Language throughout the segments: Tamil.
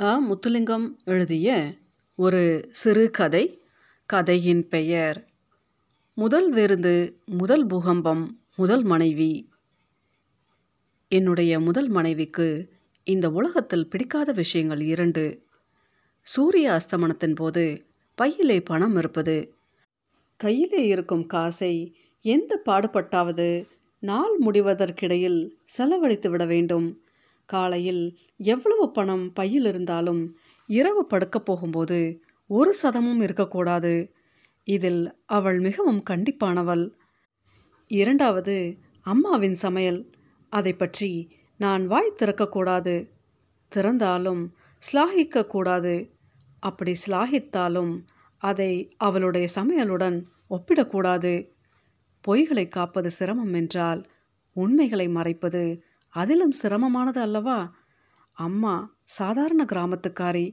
அ முத்துலிங்கம் எழுதிய ஒரு சிறுகதை கதையின் பெயர் முதல் விருந்து முதல் பூகம்பம் முதல் மனைவி. என்னுடைய முதல் மனைவிக்கு இந்த உலகத்தில் பிடிக்காத விஷயங்கள் இரண்டு. சூரிய அஸ்தமனத்தின் போது பையிலே பணம் இருப்பது. கையிலே இருக்கும் காசை எந்த பாடுபட்டாவது நாள் முடிவதற்கிடையில் செலவழித்து விட வேண்டும். காலையில் எவ்வளவு பணம் பையில் இருந்தாலும் இரவு படுக்கப் போகும்போது ஒரு சதமும் இருக்கக்கூடாது. இதில் அவள் மிகவும் கண்டிப்பானவள். இரண்டாவது அம்மாவின் சமையல். அதை பற்றி நான் வாய் திறக்கக்கூடாது. திறந்தாலும் ஸ்லாகிக்கக்கூடாது அப்படி ஸ்லாகித்தாலும் அதை அவளுடைய சமையலுடன் ஒப்பிடக்கூடாது. பொய்களை காப்பது சிரமம் என்றால் உண்மைகளை மறைப்பது அதிலும் சிரமமானது அல்லவா? அம்மா சாதாரண கிராமத்துக்காரி.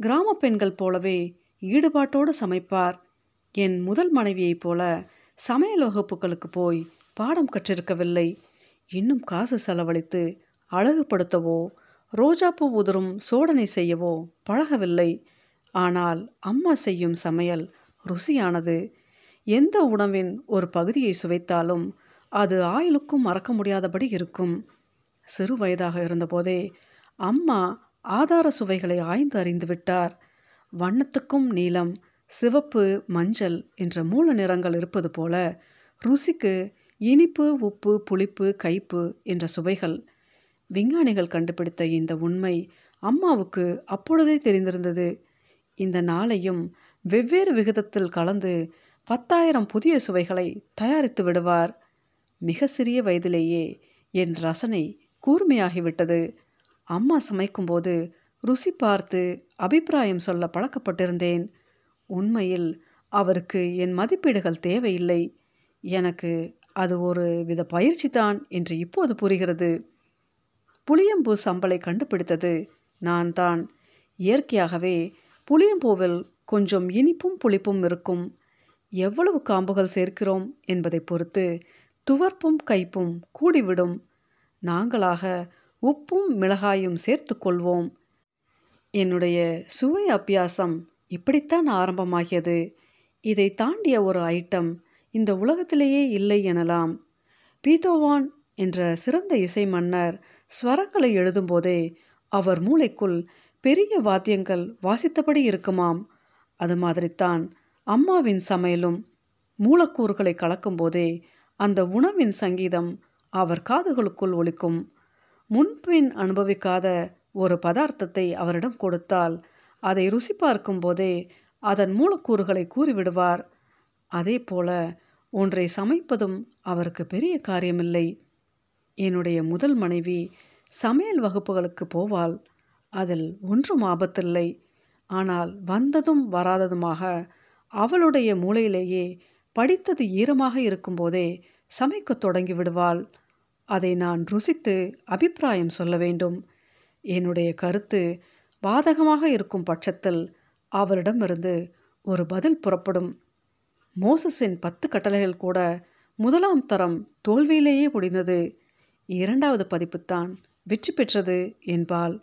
கிராம பெண்கள் போலவே ஈடுபாட்டோடு சமைப்பார். என் முதல் மனைவியைப் போல சமையல் வகுப்புகளுக்கு போய் பாடம் கற்றிருக்கவில்லை. இன்னும் காசு செலவழித்து அழகுபடுத்தவோ ரோஜாப்பூ உதிரும் சோடனை செய்யவோ பழகவில்லை. ஆனால் அம்மா செய்யும் சமையல் ருசியானது. எந்த உணவின் ஒரு பகுதியை சுவைத்தாலும் அது ஆயுளுக்கும் மறக்க முடியாதபடி இருக்கும். சிறு வயதாக இருந்தபோதே அம்மா ஆதார சுவைகளை ஆய்ந்து அறிந்து விட்டார். வண்ணத்துக்கும் நீலம் சிவப்பு மஞ்சள் என்ற மூல நிறங்கள் இருப்பது போல ருசிக்கு இனிப்பு உப்பு புளிப்பு கைப்பு என்ற சுவைகள். விஞ்ஞானிகள் கண்டுபிடித்த இந்த உண்மை அம்மாவுக்கு அப்பொழுதே தெரிந்திருந்தது. இந்த நாளையும் வெவ்வேறு விகிதத்தில் கலந்து பத்தாயிரம் புதிய சுவைகளை தயாரித்து விடுவார். மிக சிறிய வயதிலேயே என் ரசனை கூர்மையாகிவிட்டது. அம்மா சமைக்கும்போது ருசி பார்த்து அபிப்பிராயம் சொல்ல பழக்கப்பட்டிருந்தேன். உண்மையில் அவருக்கு என் மதிப்பீடுகள் தேவையில்லை. எனக்கு அது ஒரு வித பயிற்சி தான் என்று இப்போது புரிகிறது. புளியம்பூ சம்பளை கண்டுபிடித்தது நான் தான். இயற்கையாகவே புளியம்பூவில் கொஞ்சம் இனிப்பும் புளிப்பும் இருக்கும். எவ்வளவு காம்புகள் சேர்க்கிறோம் என்பதை பொறுத்து துவர்ப்பும் கைப்பும் கூடிவிடும். நாங்களாக உப்பும் மிளகாயும் சேர்த்து கொள்வோம். என்னுடைய சுவை அபியாசம் இப்படித்தான் ஆரம்பமாகியது. இதை தாண்டிய ஒரு ஐட்டம் இந்த உலகத்திலேயே இல்லை எனலாம். பீதோவான் என்ற சிறந்த இசை மன்னர் ஸ்வரங்களை எழுதும்போதே அவர் மூளைக்குள் பெரிய வாத்தியங்கள் வாசித்தபடி இருக்குமாம். அது மாதிரித்தான் அம்மாவின் சமையலும் மூலக்கூறுகளை கலக்கும்போதே அந்த உணவின் சங்கீதம் அவர் காதுகளுக்குள் ஒலிக்கும். முன்பின் அனுபவிக்காத ஒரு பதார்த்தத்தை அவரிடம் கொடுத்தால் அதை ருசி பார்க்கும்போதே அதன் மூலக்கூறுகளை கூறிவிடுவார். அதே போல ஒன்றை சமைப்பதும் அவருக்கு பெரிய காரியமில்லை. என்னுடைய முதல் மனைவி சமையல் வகுப்புகளுக்கு போவாள். அதில் ஒன்றும் ஆபத்தில்லை. ஆனால் வந்ததும் வராததுமாக அவளுடைய மூளையிலேயே படித்தது ஈரமாக இருக்கும்போதே சமைக்கத் தொடங்கி விடுவாள் அதை நான் ருசித்து அபிப்பிராயம் சொல்ல வேண்டும். என்னுடைய கருத்து பாதகமாக இருக்கும் பட்சத்தில் அவரிடமிருந்து ஒரு பதில் புறப்படும். மோசஸின் பத்து கட்டளைகள் கூட முதலாம் தரம் தோல்வியிலேயே முடிந்தது. இரண்டாவது பதிப்புத்தான் வெற்றி பெற்றது என்பாள்.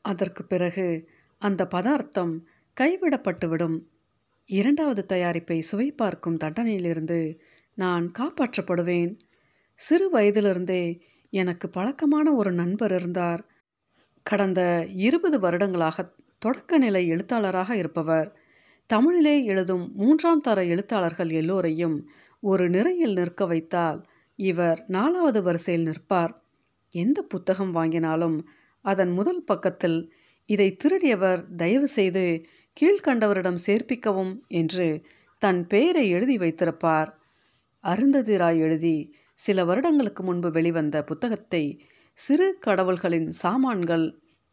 அதற்கு பிறகு அந்த பதார்த்தம் கைவிடப்பட்டுவிடும். இரண்டாவது தயாரிப்பை சுவை பார்க்கும் தண்டனையிலிருந்து நான் காப்பாற்றப்படுவேன். சிறு வயதிலிருந்தே எனக்கு பழக்கமான ஒரு நண்பர் இருந்தார். கடந்த இருபது வருடங்களாக தொடக்க நிலை எழுத்தாளராக இருப்பவர். தமிழிலே எழுதும் மூன்றாம் தர எழுத்தாளர்கள் எல்லோரையும் ஒரு நிறையில் நிற்க வைத்தால் இவர் நாலாவது வரிசையில் நிற்பார். எந்த புத்தகம் வாங்கினாலும் அதன் முதல் பக்கத்தில் இதை திருடியவர் தயவு செய்து கீழ்கண்டவரிடம் சேர்ப்பிக்கவும் என்று தன் பெயரை எழுதி வைத்திருப்பார். அருந்ததிராய் எழுதி சில வருடங்களுக்கு முன்பு வெளிவந்த புத்தகத்தை சிறு கடவுள்களின் சாமான்கள்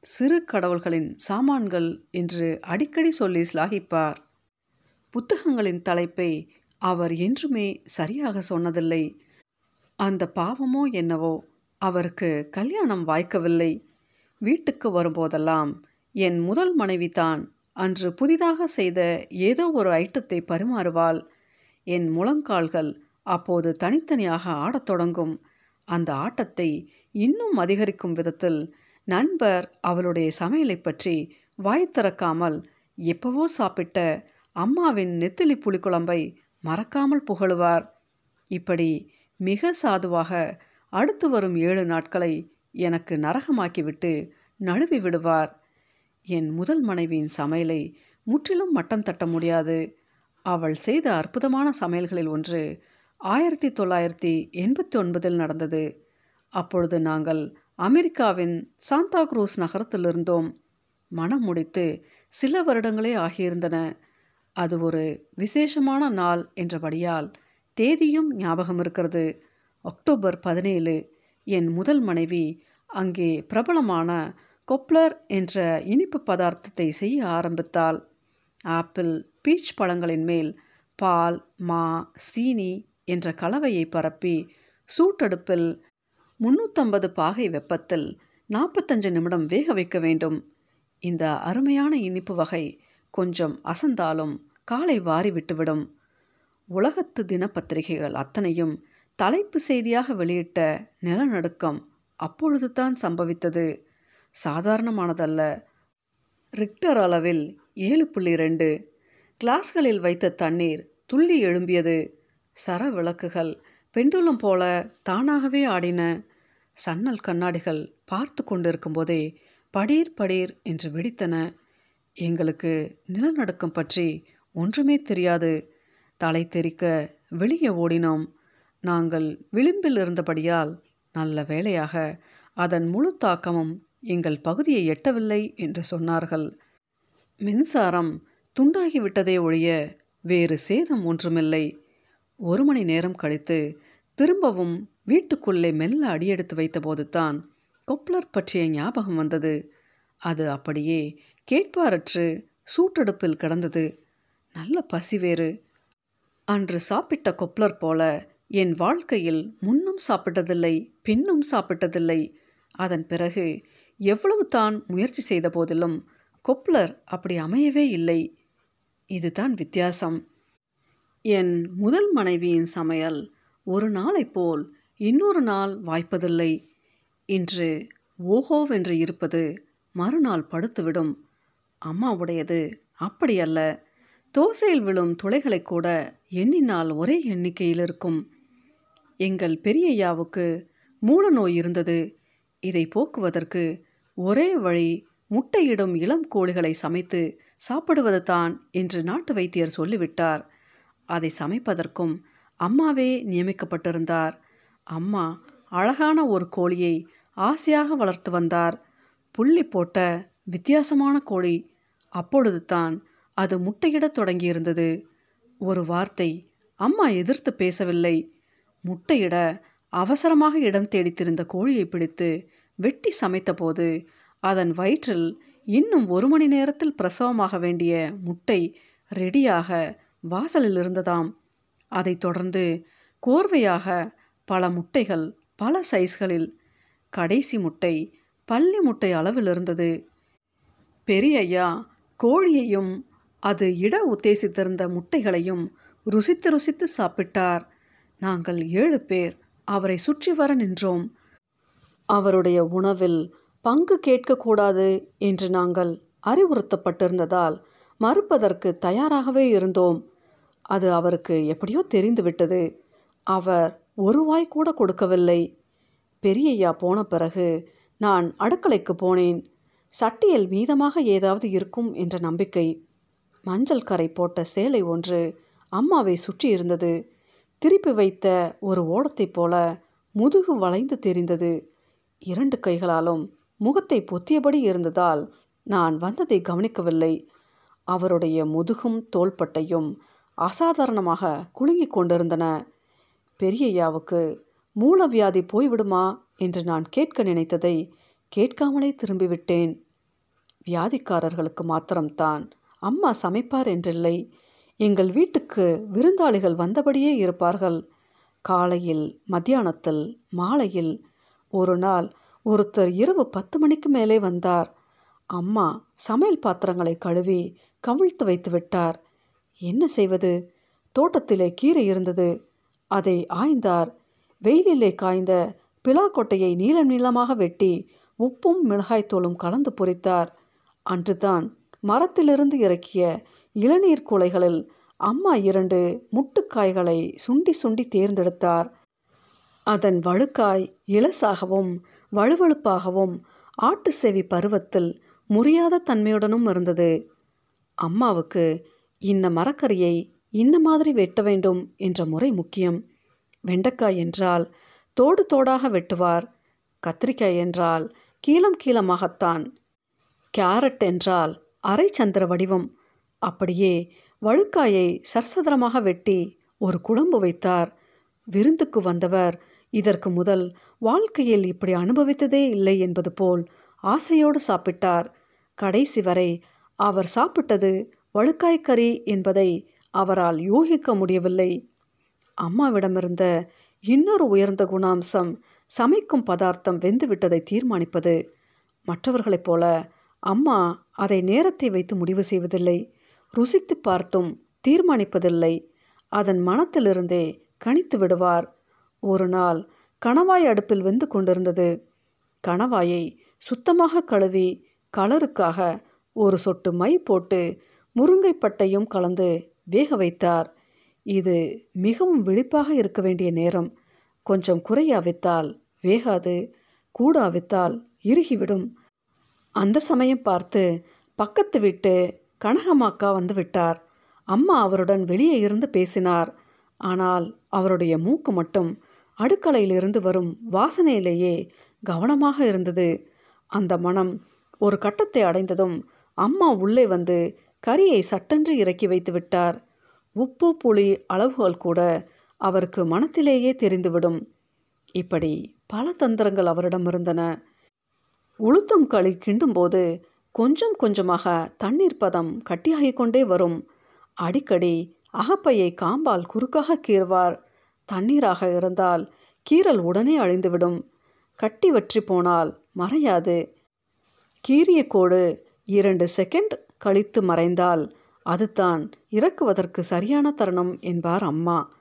சிறு கடவுள்களின் சாமான்கள் என்று அடிக்கடி சொல்லி சிலாகிப்பார். புத்தகங்களின் தலைப்பை அவர் என்றுமே சரியாக சொன்னதில்லை. அந்த பாவமோ என்னவோ அவருக்கு கல்யாணம் வாய்க்கவில்லை. வீட்டுக்கு வரும்போதெல்லாம் என் முதல் மனைவி தான் அன்று புதிதாக செய்த ஏதோ ஒரு ஐட்டத்தை பரிமாறுவாள். என் முழங்கால்கள் அப்போது தனித்தனியாக ஆடத் தொடங்கும். அந்த ஆட்டத்தை இன்னும் அதிகரிக்கும் விதத்தில் நண்பர் அவளுடைய சமையலை பற்றி வாய் திறக்காமல் எப்பவோ சாப்பிட்ட அம்மாவின் நெத்திலி புளிக்குழம்பை மறக்காமல் புகழுவார். இப்படி மிக சாதுவாக அடுத்து வரும் ஏழு நாட்களை எனக்கு நரகமாக்கிவிட்டு நழுவி விடுவார். என் முதல் மனைவியின் சமையலை முற்றிலும் மட்டம் தட்ட முடியாது. அவள் செய்த அற்புதமான சமையல்களில் ஒன்று ஆயிரத்தி தொள்ளாயிரத்தி எண்பத்தி ஒன்பதில் நடந்தது. அப்பொழுது நாங்கள் அமெரிக்காவின் சாந்தா குரூஸ் நகரத்தில் இருந்தோம் மனம் முடித்து சில வருடங்களே ஆகியிருந்தன. அது ஒரு விசேஷமான நாள் என்றபடியால் தேதியும் ஞாபகம் இருக்கிறது. அக்டோபர் பதினேழு என் முதல் மனைவி அங்கே பிரபலமான கொப்ளர் என்ற இனிப்பு பதார்த்தத்தை செய்ய ஆரம்பித்தாள். ஆப்பிள் பீச் பழங்களின் மேல் பால் மா சீனி என்ற கலவையை பரப்பி சூட்டடுப்பில் முன்னூற்றம்பது பாகை வெப்பத்தில் நாற்பத்தஞ்சு நிமிடம் வேக வைக்க வேண்டும். இந்த அருமையான இனிப்பு வகை கொஞ்சம் அசந்தாலும் காலை வாரி விட்டுவிடும். உலகத்து தினப்பத்திரிகைகள் அத்தனையும் தலைப்பு செய்தியாக வெளியிட்ட நிலநடுக்கம் அப்பொழுது தான் சம்பவித்தது. சாதாரணமானதல்ல. ரிக்டர் அளவில் ஏழு புள்ளி ரெண்டு கிளாஸ்களில் வைத்த தண்ணீர் துள்ளி எழும்பியது. சர விளக்குகள் பெண்டுலம் போல தானாகவே ஆடின சன்னல் கண்ணாடிகள் பார்த்து கொண்டிருக்கும் போதே படீர் படீர் என்று வெடித்தன. எங்களுக்கு நிலநடுக்கம் பற்றி ஒன்றுமே தெரியாது. தலை தெறிக்க வெளியே ஓடினோம். நாங்கள் விளிம்பில் இருந்தபடியால் நல்ல வேளையாக அதன் முழு தாக்கமும் எங்கள் பகுதியை எட்டவில்லை என்று சொன்னார்கள். மின்சாரம் துண்டாகிவிட்டதே ஒழிய வேறு சேதம் ஒன்றுமில்லை. ஒரு மணி நேரம் கழித்து திரும்பவும் வீட்டுக்குள்ளே மெல்ல அடியெடுத்து வைத்தபோது தான் கொப்ளர் பற்றிய ஞாபகம் வந்தது. அது அப்படியே கேட்பாரற்று சூட்டெடுப்பில் கிடந்தது. நல்ல பசி வேறு. அன்று சாப்பிட்ட கொப்ளர் போல என் வாழ்க்கையில் முன்னும் சாப்பிட்டதில்லை பின்னும் சாப்பிட்டதில்லை. அதன் பிறகு எவ்வளவு தான் முயற்சி செய்த போதிலும் கொப்ளர் அப்படி அமையவே இல்லை. இதுதான் வித்தியாசம். என் முதல் மனைவியின் சமையல் ஒரு நாளைப் போல் இன்னொரு நாள் வாய்ப்பதில்லை. இன்று ஓஹோவென்று இருப்பது மறுநாள் படுத்துவிடும். அம்மாவுடையது அப்படியல்ல. தோசையில் விழும் துளைகளை கூட எண்ணினால் ஒரே எண்ணிக்கையில் இருக்கும். எங்கள் பெரியய்யாவுக்கு மூல நோய் இருந்தது. இதை போக்குவதற்கு ஒரே வழி முட்டையிடும் இளம் கோழிகளை சமைத்து சாப்பிடுவது தான் என்று நாட்டு வைத்தியர் சொல்லிவிட்டார். அதை சமைப்பதற்கும் அம்மாவே நியமிக்கப்பட்டிருந்தார். அம்மா அழகான ஒரு கோழியை ஆசையாக வளர்த்து வந்தார். புள்ளி போட்ட வித்தியாசமான கோழி அப்பொழுது தான் அது முட்டையிடத் தொடங்கியிருந்தது. ஒரு வார்த்தை அம்மா எதிர்த்து பேசவில்லை. முட்டையிட அவசரமாக இடம் தேடித்திருந்த கோழியை பிடித்து வெட்டி சமைத்தபோது அதன் வயிற்றில் இன்னும் ஒரு மணி நேரத்தில் பிரசவமாக வேண்டிய முட்டை ரெடியாக வாசலில் இருந்ததாம். அதைத் தொடர்ந்து கோர்வையாக பல முட்டைகள் பல சைஸ்களில் கடைசி முட்டை பள்ளி முட்டை அளவில் இருந்தது. பெரியய்யா கோழியையும் அது இட உத்தேசித்திருந்த முட்டைகளையும் ருசித்து ருசித்து சாப்பிட்டார். நாங்கள் ஏழு பேர் அவரை சுற்றி வர நின்றோம். அவருடைய உணவில் பங்கு கேட்கக்கூடாது என்று நாங்கள் அறிவுறுத்தப்பட்டிருந்ததால் மறுப்பதற்கு தயாராகவே இருந்தோம். அது அவருக்கு எப்படியோ தெரிந்துவிட்டது. அவர் ஒரு வாய் கூட கொடுக்கவில்லை. பெரியய்யா போன பிறகு நான் அடுக்கலைக்கு போனேன். சட்டியில் மீதமாக ஏதாவது இருக்கும் என்ற நம்பிக்கை. மஞ்சள் கரை போட்ட சேலை ஒன்று அம்மாவை சுற்றி இருந்தது. திருப்பி வைத்த ஒரு ஓடத்தைப் போல முதுகு வளைந்து தெரிந்தது. இரண்டு கைகளாலும் முகத்தை பொத்தியபடி இருந்ததால் நான் வந்ததை கவனிக்கவில்லை. அவருடைய முதுகும் தோள்பட்டையும் அசாதாரணமாக குலுங்கிக் கொண்டிருந்தன. பெரியய்யாவுக்கு மூலவியாதி போய்விடுமா? என்று நான் கேட்க நினைத்ததை கேட்காமலே திரும்பிவிட்டேன். வியாதிக்காரர்களுக்கு மாத்திரம்தான் அம்மா சமைப்பார் என்றில்லை. எங்கள் வீட்டுக்கு விருந்தாளிகள் வந்தபடியே இருப்பார்கள். காலையில் மத்தியானத்தில் மாலையில். ஒரு நாள் ஒருத்தர் இரவு பத்து மணிக்கு மேலே வந்தார். அம்மா சமையல் பாத்திரங்களை கழுவி கவிழ்த்து வைத்து விட்டார். என்ன செய்வது? தோட்டத்திலே கீரை இருந்தது. அதை ஆய்ந்தார். வெயிலிலே காய்ந்த பிலாக்கொட்டையை நீளம் நீளமாக வெட்டி உப்பும் மிளகாய்த்தூளும் கலந்து பொரித்தார். அன்றுதான் மரத்திலிருந்து இறக்கிய இளநீர் குலைகளில் அம்மா இரண்டு முட்டுக்காய்களை சுண்டி சுண்டி தேர்ந்தெடுத்தார். அதன் வழுக்காய் இலசாகவும் வழுவழுப்பாகவும் ஆட்டு செவி பருவத்தில் முறியாத தன்மையுடனும் இருந்தது. அம்மாவுக்கு இந்த மரக்கறியை இந்த மாதிரி வெட்ட வேண்டும் என்ற முறை முக்கியம். வெண்டைக்காய் என்றால் தோடு தோடாக வெட்டுவார். கத்திரிக்காய் என்றால் கீழம் கீழமாகத்தான் கேரட் என்றால் அரை சந்திர வடிவம். அப்படியே வழுக்காயை சரசதரமாக வெட்டி ஒரு குழம்பு வைத்தார். விருந்துக்கு வந்தவர் இதற்கு முதல் வாழ்க்கையில் இப்படி அனுபவித்ததே இல்லை என்பது போல் ஆசையோடு சாப்பிட்டார். கடைசி வரை அவர் சாப்பிட்டது வழுக்காய்க்கறி என்பதை அவரால் யூகிக்க முடியவில்லை. அம்மாவிடமிருந்த இன்னொரு உயர்ந்த குணாம்சம் சமைக்கும் பதார்த்தம் வெந்துவிட்டதை தீர்மானிப்பது. மற்றவர்களைப் போல அம்மா அதை நேரத்தை வைத்து முடிவு செய்வதில்லை. ருசித்து பார்த்தும் தீர்மானிப்பதில்லை. அதன் மனத்திலிருந்தே கணித்து விடுவார். ஒரு நாள் கணவாய் அடுப்பில் வெந்து கொண்டிருந்தது. கணவாயை சுத்தமாக கழுவி கலருக்காக ஒரு சொட்டு மை போட்டு முருங்கைப்பட்டையும் கலந்து வேக வைத்தார். இது மிகவும் விழிப்பாக இருக்க வேண்டிய நேரம். கொஞ்சம் குறையாவித்தால் வேகாது கூடாவித்தால் இறுகிவிடும். அந்த சமயம் பார்த்து பக்கத்து விட்டு கனகமாக்கா வந்து விட்டார். அம்மா அவருடன் வெளியே இருந்து பேசினார். ஆனால் அவருடைய மூக்கு மட்டும் அடுக்கலையிலிருந்து வரும் வாசனையிலேயே கவனமாக இருந்தது. அந்த மனம் ஒரு கட்டத்தை அடைந்ததும் அம்மா உள்ளே வந்து கறியை சட்டென்று இறக்கி வைத்து விட்டார். உப்பு புளி அளவுகள் கூட அவருக்கு மனத்திலேயே தெரிந்துவிடும். இப்படி பல தந்திரங்கள் அவரிடம் இருந்தன. உளுத்தம் களி கிண்டும்போது கொஞ்சம் கொஞ்சமாக தண்ணீர் பதம் கட்டியாகிக் கொண்டே வரும். அடிக்கடி அகப்பையை காம்பால் குறுக்காக கீறுவார். தண்ணீராக இருந்தால் கீறல் உடனே அழிந்துவிடும். கட்டி வற்றி போனால் மறையாது. கீரிய கோடு இரண்டு செகண்ட் கழித்து மறைந்தால் அதுதான் இறக்குவதற்கு சரியான தருணம் என்பார் அம்மா.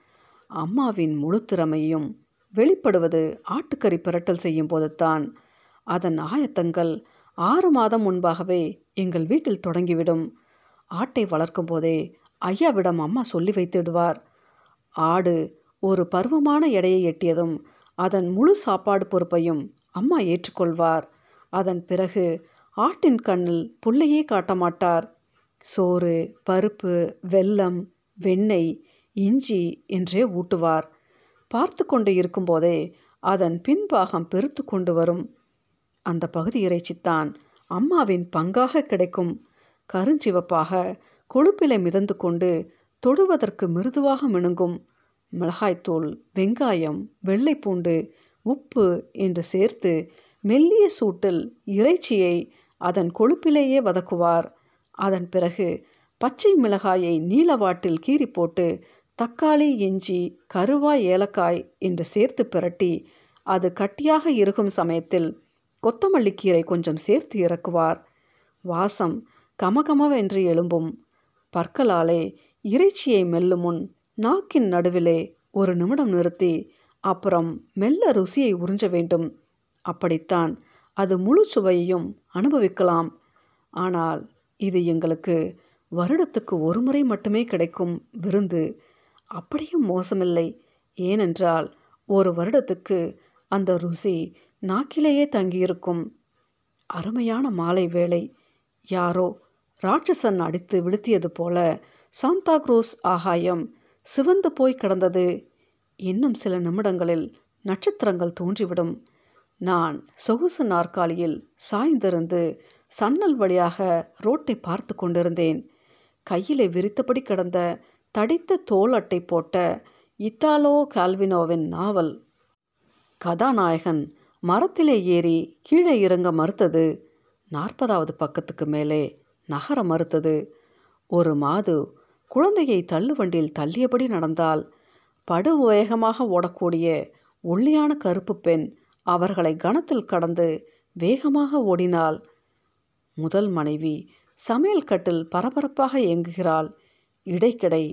அம்மாவின் முழு திறமையும் வெளிப்படுவது ஆட்டுக்கறி பிரட்டல் செய்யும் போதுதான். அதன் ஆயத்தங்கள் ஆறு மாதம் முன்பாகவே எங்கள் வீட்டில் தொடங்கிவிடும். ஆட்டை வளர்க்கும் போதே ஐயாவிடம் அம்மா சொல்லி வைத்துடுவார். ஆடு ஒரு பருவமான எடையை எட்டியதும் அதன் முழு சாப்பாடு பொறுப்பையும் அம்மா ஏற்றுக்கொள்வார். அதன் பிறகு ஆட்டின் கண்ணில் புள்ளையே காட்ட மாட்டார் சோறு பருப்பு வெல்லம் வெண்ணெய் இஞ்சி என்றே ஊட்டுவார். பார்த்து கொண்டு இருக்கும்போதே அதன் பின்பாகம் பெருத்து கொண்டு வரும். அந்த பகுதி இறைச்சித்தான் அம்மாவின் பங்காக கிடைக்கும். கருஞ்சிவப்பாக கொழுப்பிலை மிதந்து கொண்டு தொடுவதற்கு மிருதுவாக மினுங்கும். மிளகாய்த்தூள் வெங்காயம் வெள்ளைப்பூண்டு உப்பு என்று சேர்த்து மெல்லிய சூட்டில் இறைச்சியை அதன் கொழுப்பிலேயே வதக்குவார். அதன் பிறகு பச்சை மிளகாயை நீலவாட்டில் கீறி போட்டு தக்காளி இஞ்சி கருவாய் ஏலக்காய் என்று சேர்த்து பிரட்டி அது கட்டியாக இருக்கும் சமயத்தில் கொத்தமல்லி கீரை கொஞ்சம் சேர்த்து இறக்குவார். வாசம் கமகமவென்று எழும்பும். பற்களாலே இறைச்சியை மெல்லும் முன் நாக்கின் நடுவிலே ஒரு நிமிடம் நிறுத்தி அப்புறம் மெல்ல ருசியை உறிஞ்ச வேண்டும். அப்படித்தான் அது முழு சுவையையும் அனுபவிக்கலாம். ஆனால் இது எங்களுக்கு வருடத்துக்கு ஒரு முறை மட்டுமே கிடைக்கும் விருந்து. அப்படியும் மோசமில்லை. ஏனென்றால் ஒரு வருடத்துக்கு அந்த ருசி நாக்கிலேயே தங்கியிருக்கும். அருமையான மாலை வேளை. யாரோ ராட்சசன் அடித்து விழுத்தியது போல சாந்தா குரூஸ் ஆகாயம் சிவந்து போய் கிடந்தது. இன்னும் சில நிமிடங்களில் நட்சத்திரங்கள் தோன்றிவிடும். நான் சொகுசு நாற்காலியில் சாய்ந்திருந்து சன்னல் வழியாக ரோட்டை பார்த்து கொண்டிருந்தேன். கையிலே விரித்தபடி கிடந்த தடித்த தோல் அட்டை போட்ட இத்தாலோ கால்வினோவின் நாவல். கதாநாயகன் மரத்திலே ஏறி கீழே இறங்க மறுத்தது. நாற்பதாவது பக்கத்துக்கு மேலே நகர மறுத்தது. ஒரு மாது குழந்தையை தள்ளுவண்டியில் தள்ளியபடி நடந்தால் படு வேகமாக ஓடக்கூடிய ஒல்லியான கருப்பு பெண் அவர்களை கணத்தில் கடந்து வேகமாக ஓடினாள். முதல் மனைவி சமையல் கட்டில் பரபரப்பாக இயங்குகிறாள். இடைக்கிடை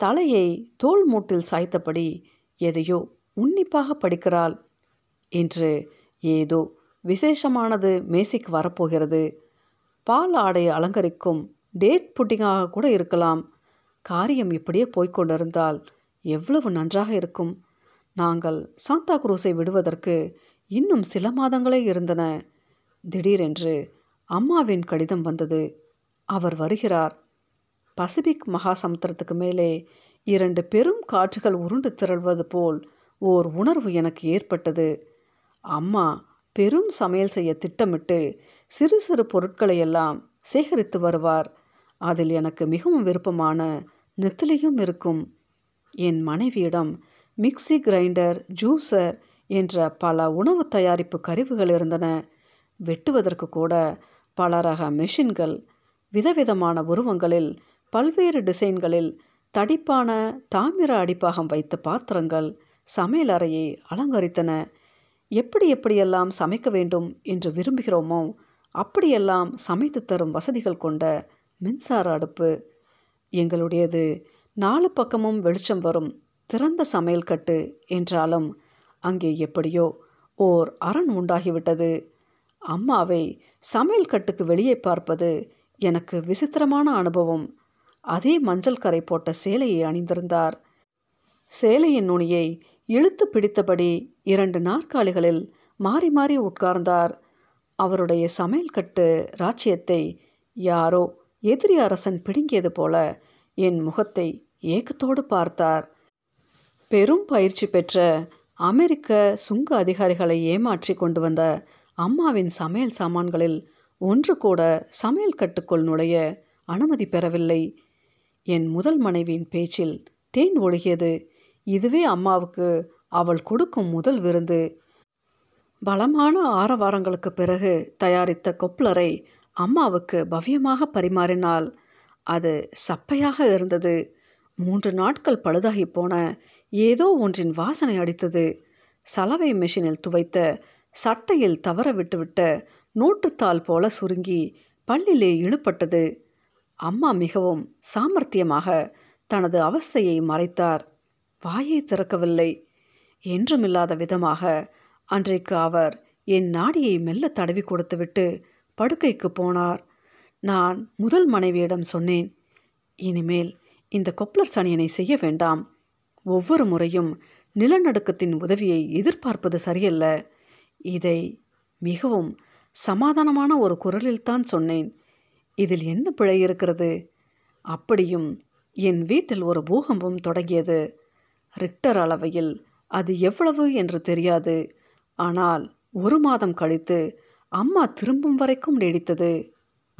தலையை தோல் மூட்டில் சாய்த்தபடி எதையோ உன்னிப்பாக படிக்கிறாள். என்று ஏதோ விசேஷமானது மேசிக்கு வரப்போகிறது. பால் ஆடை அலங்கரிக்கும் டேட் புட்டிங்காக கூட இருக்கலாம். காரியம் இப்படியே போய்க்கொண்டிருந்தால் எவ்வளவு நன்றாக இருக்கும். நாங்கள் சாந்தா குரூஸை விடுவதற்கு இன்னும் சில மாதங்களே இருந்தன. திடீரென்று அம்மாவின் கடிதம் வந்தது. அவர் வருகிறார். பசிபிக் மகாசமுத்திரத்துக்கு மேலே இரண்டு பெரும் காற்றுகள் உருண்டு திரள்வது போல் ஓர் உணர்வு எனக்கு ஏற்பட்டது. அம்மா பெரும் சமையல் செய்ய திட்டமிட்டு சிறு சிறு பொருட்களை எல்லாம் சேகரித்து வருவார். அதில் எனக்கு மிகவும் விருப்பமான நெத்திலியும் இருக்கும். என் மனைவியிடம் மிக்சி கிரைண்டர் ஜூஸர் என்ற பல உணவு தயாரிப்பு கருவிகள் இருந்தன. வெட்டுவதற்கு கூட பல ரக மெஷின்கள் விதவிதமான உருவங்களில் பல்வேறு டிசைன்களில் தடிப்பான தாமிர அடிப்பாகம் வைத்த பாத்திரங்கள் சமையல் அறையை அலங்கரித்தன. எப்படி எப்படியெல்லாம் சமைக்க வேண்டும் என்று விரும்புகிறோமோ அப்படியெல்லாம் சமைத்து தரும் வசதிகள் கொண்ட மின்சார அடுப்பு. எங்களுடையது நாலு பக்கமும் வெளிச்சம் வரும் திறந்த சமையல் கட்டு என்றாலும் அங்கே எப்படியோ ஓர் அரண் உண்டாகிவிட்டது. அம்மாவை சமையல் கட்டுக்கு வெளியே பார்ப்பது எனக்கு விசித்திரமான அனுபவம். அதே மஞ்சள் கரை போட்ட சேலையை அணிந்திருந்தார். சேலையின் நுனியை இழுத்து பிடித்தபடி இரண்டு நாற்காலிகளில் மாறி மாறி உட்கார்ந்தார். அவருடைய சமையல் கட்டு ராச்சியத்தை யாரோ எதிரி அரசன் பிடுங்கியது போல என் முகத்தை ஏக்கத்தோடு பார்த்தார். பெரும் பயிற்சி பெற்ற அமெரிக்க சுங்க அதிகாரிகளை ஏமாற்றி கொண்டு வந்த அம்மாவின் சமையல் சாமான்களில் ஒன்று கூட சமையல் கட்டுக்குள் நுழைய அனுமதி பெறவில்லை. என் முதல் மனைவியின் பேச்சில் தேன் ஒழுகியது. இதுவே அம்மாவுக்கு அவள் கொடுக்கும் முதல் விருந்து. பலமான ஆரவாரங்களுக்கு பிறகு தயாரித்த கொப்ளரை அம்மாவுக்கு பவ்யமாக பரிமாறினாள். அது சப்பையாக இருந்தது. மூன்று நாட்கள் பழுதாகி போன ஏதோ ஒன்றின் வாசனை அடித்தது. சலவை மெஷினில் துவைத்த சட்டையில் தவற விட்டுவிட்ட நோட்டுத்தாள் போல சுருங்கி பல்லிலே இழுப்பட்டது அம்மா மிகவும் சாமர்த்தியமாக தனது அவஸ்தையை மறைத்தார். வாயை திறக்கவில்லை. என்றுமில்லாத விதமாக அன்றைக்கு அவர் என் நாடியை மெல்ல தடவி கொடுத்துவிட்டு படுக்கைக்கு போனார். நான் முதல் மனைவியிடம் சொன்னேன் இனிமேல் இந்த கொப்ளர் சனியனை செய்ய வேண்டாம். ஒவ்வொரு முறையும் நிலநடுக்கத்தின் உதவியை எதிர்பார்ப்பது சரியல்ல. இதை மிகவும் சமாதானமான ஒரு குரலில்தான் சொன்னேன். இதில் என்ன பிழை இருக்கிறது? அப்படியும் என் வீட்டில் ஒரு பூகம்பம் தொடங்கியது. ரிக்டர் அளவையில் அது எவ்வளவு என்று தெரியாது. ஆனால் ஒரு மாதம் கழித்து அம்மா திரும்பும் வரைக்கும் நீடித்தது.